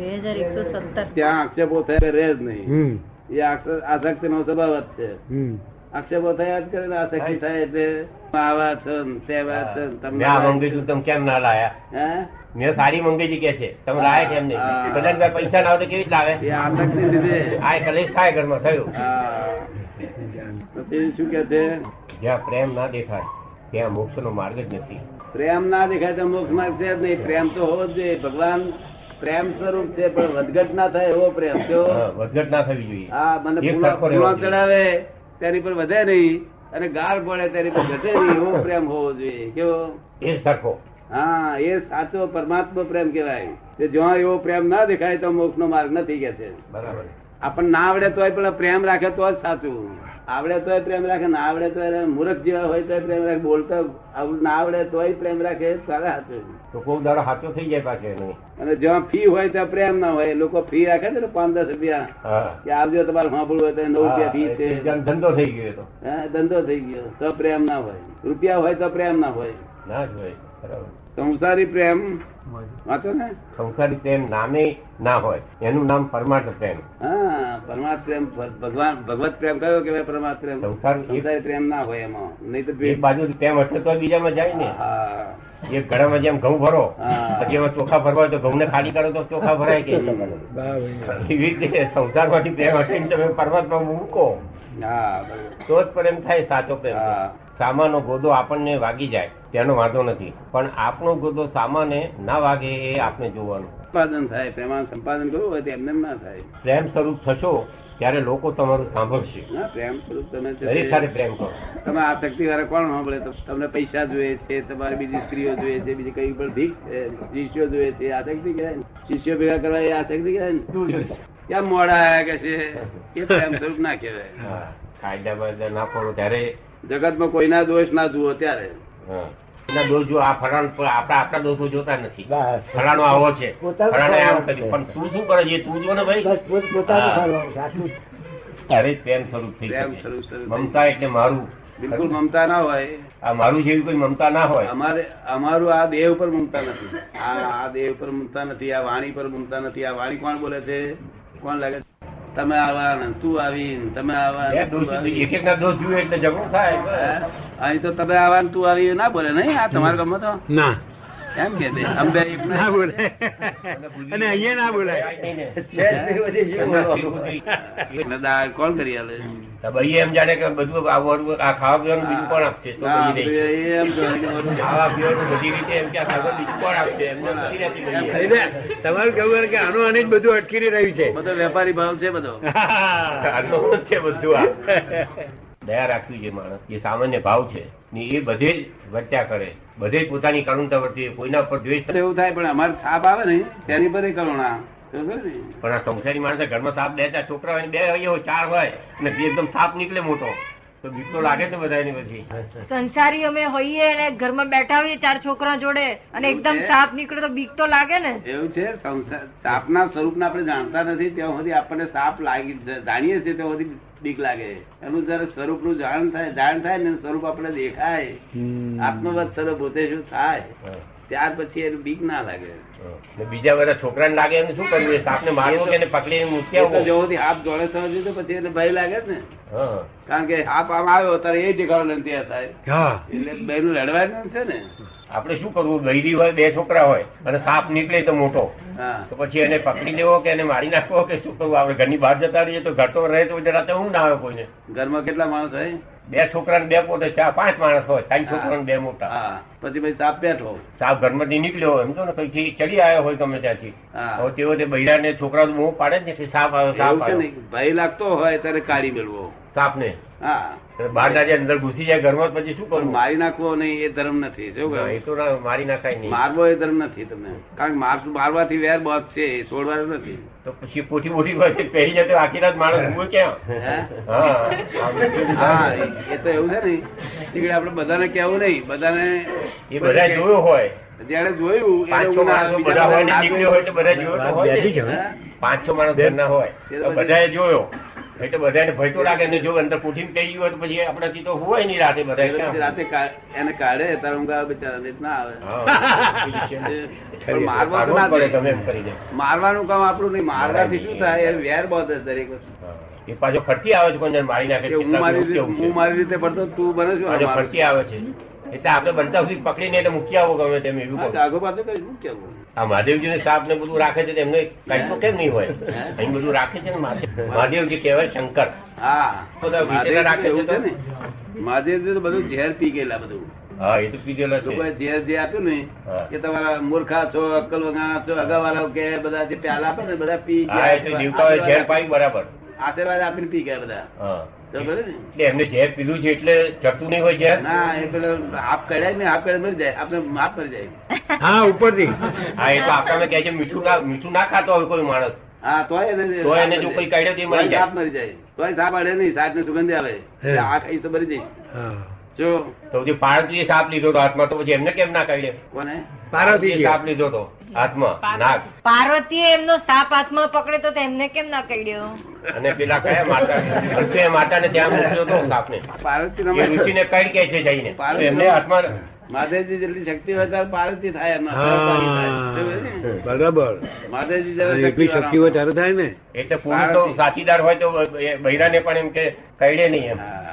બે હજાર એકસો સત્તર. ત્યાં આક્ષેપો થયા રહે જ નહીં. એ આસક્તિ નો સ્વભાવ જ છે. આક્ષેપો થયા જ કરે ને આસક્તિ થાય. એટલે આવા છો તેવા છો તમને આ મંગી છું તમે કેમ ના લાયા? મેં સારી મંગેજી કે છે? તમે લાયા કેમ નહીં. કદાચ ભાઈ પૈસા ના આવે તો કેવી રીતે લાવે? એ આસક્તિ લીધે. આ કલેશ થાય ઘરમાં થયું. પછી શું કે છે? જ્યાં પ્રેમ ના દેખાય ત્યાં મોક્ષ નો માર્ગ જ નથી. પ્રેમ ના દેખાય તો મોક્ષ માર્ગ છે જ નહીં. પ્રેમ તો હોવો જ જોઈએ. ભગવાન પ્રેમ સ્વરૂપ છે પણ વધઘટ ના થાય એવો પ્રેમ વધઘટ ના થવી જોઈએ. હા મને ફૂલો. ચડાવે તેની પર વધે નહીં અને ગાળ પડે તેની પર ઘટે નહીં એવો પ્રેમ હોવો જોઈએ કેવો? એ સરખો. હા એ સાચો પરમાત્મા પ્રેમ કહેવાય. જ્યાં એવો પ્રેમ ના દેખાય તો મોક્ષ નો માર્ગ નથી કે છે. બરાબર. આપણને ના આવડે તોય પણ પ્રેમ રાખે તો જ સાચું આવડે તોય પ્રેમ રાખે ના આવડે તો મૂર્ખ જેવા હોય તો પ્રેમ રાખે બોલતા આવડે- ના આવડે તોય પ્રેમ રાખે સારા સાચું તો કોઈ દાડો સાચો થઈ જાય પાછો અને જ્યાં ફી હોય ત્યાં પ્રેમ ના હોય. લોકો ફી રાખે છે ને પાંચ દસ રૂપિયા. કે આવજો તમારે સાંભળવું હોય તો નવ રૂપિયા ફી છે. ધંધો થઈ ગયો તો. હા, ધંધો થઈ ગયો. તો પ્રેમ ના હોય. રૂપિયા હોય તો પ્રેમ ના હોય. ના જ હોય બરાબર. સંસારી પ્રેમ વાંચો ને? સંસારી પ્રેમ નામે ના હોય. એનું નામ પરમાર્થ પ્રેમ. હા પરમાર્થ પ્રેમ ભગવાન ભગવત પ્રેમ કયો કેવાય પરમાર્થ પ્રેમ? સંસાર સંસારી પ્રેમ ના હોય એમાં. નહીં તો એક બાજુ પ્રેમ હશે તો બીજામાં જાય ને. હા. એક ઘડામાં જેમ ઘઉં ભરો પછી એમાં ચોખા ભરવા હોય તો ઘઉં ને ખાલી કરો તો ચોખા ભરાય કે બરાબર. એવી રીતે સંસારમાંથી પ્રેમ હશે તમે પરમાત્મા મૂકો. તો જ પ્રેમ થાય સાચો પ્રેમ સામાનો ગોદો આપણને વાગી જાય તેનો વાંધો નથી. પણ આપણો ગોદો સામાને ના વાગે એ આપણે જોવાનું. સંપાદન થાય પ્રેમાનું સંપાદન કરવું હોય તો એમને ના થાય. પ્રેમ સ્વરૂપ થશો ત્યારે લોકો તમારું સાંભળશે. પ્રેમ સ્વરૂપ તમે દરેક સાથે પ્રેમ કરો. તમે આ શક્તિ વાળા કોણ સાંભળે? તો તમને પૈસા જોઈએ છે તમારે બીજી સ્ત્રીઓ જોઈએ છે બીજી કઈ પણ ભીખ છે શિષ્યો જોઈએ છે આ શક્તિ કહેવાય શિષ્યો ભેગા કરવા એ આ શક્તિ કહેવાય ને? જોઈશ. કેમ મોડા આયા કે છે? એ પ્રેમ સ્વરૂપ ના કહેવાય. કાયદા બાયદા ના પડો ત્યારે. જગતમાં કોઈના દોષ ના જુઓ ત્યારે. હા. દોષ જો આ ફલાણ આપણા આપણા દોષો જોતા નથી. ફલાણો આવો છે. ફલાણે આમ કર્યું. પણ તું શું કરે છે? તું જો ને ભાઈ. બસ પોત પોતાનું હા. કરવાનું, સાચું જ. ત્યારે જ પ્રેમ સ્વરૂપ થઈ પ્રેમ સ્વરૂપ સ્વરૂપ મમતા એટલે મારું. બિલકુલ મમતા ના હોય. આ મારું જેવી કોઈ મમતા ના હોય? અમારે અમારું આ દેહ ઉપર મમતા નથી. આ આ દેહ ઉપર મમતા નથી આ વાણી પર મમતા નથી. આ વાણી કોણ બોલે છે? કોણ લાગે? તમે આવા તું આવી ને તમે આવા. એક એક ના એટલે ઝઘડો થાય. અહીં તો તમે આવા ને તું આવી ના બોલે નહીં? આ તમારે ગમે તો? ના. એમ કે છે અંબે ના બોલે. અને અહીંયા ના બોલાય દા- કરી આલે? એમ જાણે કે બધું આ આ ખાવા પીવાનું બીજું કોણ આપશે. ખાવા પીવાનું બધી રીતે એમ કે આ ખાવા બીજું કોણ આપશે? તમારું કેવું કે આનું અને બધું અટકી રહ્યું છે. બધો વેપારી ભાવ છે બધો. આનો જ છે બધું આ. દયા રાખવી છે માણસ. એ સામાન્ય ભાવ છે. ને એ બધે જ વર્ત્યા કરે. બધે જ પોતાની કરુણતા વર્તી કોઈના પર દ્વેષ એવું થાય પણ અમારે છાપ આવે ને તેની પર કરુણા. પણ આ સંસારી માણસે ઘરમાં સાપ બે ચાર છોકરા હોય બે હોય ચાર હોય ને એકદમ સાપ નીકળે મોટો તો બીક તો લાગે ને બધાની પછી સંસારી અમે હોઈએ અને ઘરમાં બેઠા હોઈએ ચાર છોકરા જોડે અને એકદમ સાપ નીકળે તો બીક તો લાગે ને? એવું છે. સંસાર સાપના સ્વરૂપને આપણે જાણતા નથી. ત્યાં સુધી આપણને સાપ લાગી જાણીએ છીએ. ત્યાં સુધી બીક લાગે. એનું જયારે સ્વરૂપનું જાણ થાય જાણ થાય ને સ્વરૂપ આપણે દેખાય. આત્મવત સ્વરૂપ પોતે શું થાય. ત્યાર પછી એનું બીક ના લાગે. બીજા બધા છોકરાને લાગે એને શું કરવું? એ સાપને મારવો કે પકડી મૂકી આવવો? હાથ જોડે થયો તો પછી એને ભય લાગે ને. કારણ કે હાપ આમ આવ્યો ત્યારે એ ટેકાળો લઈને ત્યાં થાય. હા. એટલે બેનું લડવાનું છે ને. આપણે શું કરવું? બૈરી હોય બે છોકરા હોય અને સાપ નીકળે તો મોટો. હા. તો પછી એને પકડી લેવો કે એને મારી નાખવો કે શું કરવું? આપણે ઘરની બહાર જતા રહીએ તો ઘર તો રહે તો જરા તો હું ના આવે કોઈને. ઘરમાં કેટલા માણસ હોય? બે છોકરા ને બે પોતે ચાર પાંચ માણસ હોય ત્રણ છોકરા ને બે મોટા. પછી પછી તાપ બેઠો સાપ ઘરમાંથી નીકળ્યો હોય સમજો ને પછી ચડી આવ્યો હોય તમે ત્યાંથી. હવે તેઓ તે બૈરા ને છોકરા બહુ મોં પાડે જ ને કે સાપ આવ્યો સાપ ભય લાગતો હોય ત્યારે કાઢી મેળવો. સાપ ને હા બહાર અંદર ઘૂસી જાય ઘરમાં પછી શું કરવું? મારી નાખવો નહીં એ ધર્મ નથી. શું એ તો મારી નાખાય નહીં. મારવો એ ધર્મ નથી તમને. કારણ કે માર- મારવાથી વેર બસ છે એ છોડવાનું નથી. તો પછી પોટી મોટી હોય પહેરી જતો આખી રાત માણસ ભૂલ ક્યાં? હા? હા. એ તો એવું છે ને. નીકળે આપણે બધાને કેવું નહીં. બધાને એ બધા જોયું હોય. જયારે જોયું પાંચ છ માણસ ના માણસો આવે, બધા હોય બધા જોયો. એટલે બધાને ભયતો રાખે ને જો અંદર પૂઠીને કહી ગયું હોય તો પછી આપણાથી તો હોય નહીં રાતે બધા રાતે એને કાઢે તારે ઊંઘ આવે બિચારા ના આવે. હા. પણ મારવા તો મારવું જ ના પડે તમે દે. એમ કરીને મારવાનું કામ આપણું નહીં મારવાથી શું થાય? એ વેર બોધ દરેક વસ્તુ એ પાછો ફટકી આવે છે કોઈને મારી નાખે હું મારી રીતે હું મારી રીતે પડતો તું બને છું ફટકી આવે છે. એટલે આપણે બનતા સુધી પકડીને એટલે મૂકી આવો ગમે તેમ એવું આગો પાછો કઈ આ મહાદેવજી સાપ ને બધું રાખે છે એમને કઈ તો કેમ નહીં હોય? અહીં બધું રાખે છે ને મહાદેવ. મહાદેવજી કહેવાય શંકર. હા. બધા રાખે છે ને મહાદેવજી તો બધું ઝેર પી ગયેલા બધું. હા એ તો પીધેલા લોકોએ ઝેર જે આપ્યું ને કે તમારા મૂર્ખા છો અક્કલ વગા છો અગાવાળા કે બધા જે પ્યાલા આપે ને બધા પી ગયા ઝેર પાઈ બરાબર. આશીર્વાદ આપીને પી ગયા બધા. ને? એમને ઝેર પીધું છે એટલે ચડતું નહીં હોય ઝેર ના એ પેલો આપ કઢાય ને આપ મરી જાય. આપણે માફ કરી જાય હા ઉપરથી. હા એ તો આપણને કહે છે મીઠું ના મીઠું ના ખાતો હોય કોઈ માણસ. હા તોય એને તો એને જો કોઈ કાઢ્યો તે મરી જાય. સાપ મરી જાય. તોય સાપ અડે નહીં સાપ ને સુગંધી આવે. આ ખાઈ તો મરી જાય. જો તો પછી પાર્વતીએ સાપ લીધો તો હાથમાં તો પછી એમને કેમ ના કાઢ્યો કોને? પાર્વતીજી. સાપ લીધો તો હાથમાં નાગ પાર્વતીએ એમનો સાપ હાથમાં પકડે તો તેમને કેમ ના કડ્યો અને પેલા કયા માતા અંતે માતાને ત્યાં મૂક્યો તો સાપને. પાર્વતી ઋષિને કઈ કે છે જઈને. એમને હાથમાં મહાદેવજી જેટલી શક્તિ હોય ત્યારે પાર્વતી થાય એમના બરાબર. મહાદેવજી જેટલી શક્તિ હોય ત્યારે થાય ને? એટલે પુરુષ તો સાથીદાર હોય તો બૈરાને પણ એમ કે કઈડે નહીં એમ. હા.